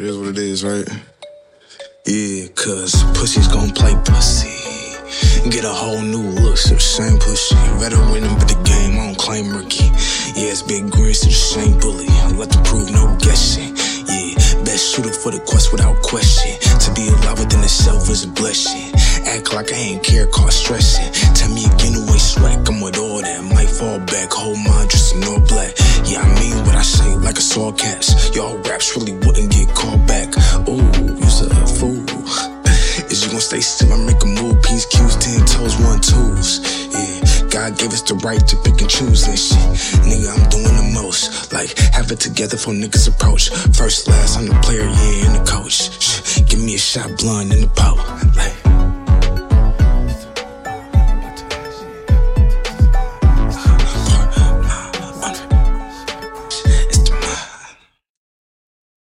It is what it is, right? Yeah, cause pussy's gon' play pussy. Get a whole new look to the same pussy. Veteran but the game, I don't claim rookie. Yeah, it's big grins to the same bully. I let the prove, no guessing. Yeah, best shooter for the quest without question. To be alive within itself is a blessing. Act like I ain't care, cause stressing. Tell me again the way I'm with all that. Might fall back, whole mind Y'all raps really wouldn't get called back. Ooh, you's a fool. Is you gon' stay still and make a move? P's, Q's, ten toes, one twos. Yeah, God gave us the right to pick and choose and shit. Nigga, I'm doing the most. Like, have it together for niggas approach. First, last, I'm the player, yeah, and the coach. Give me a shot blunt in the pot. Like,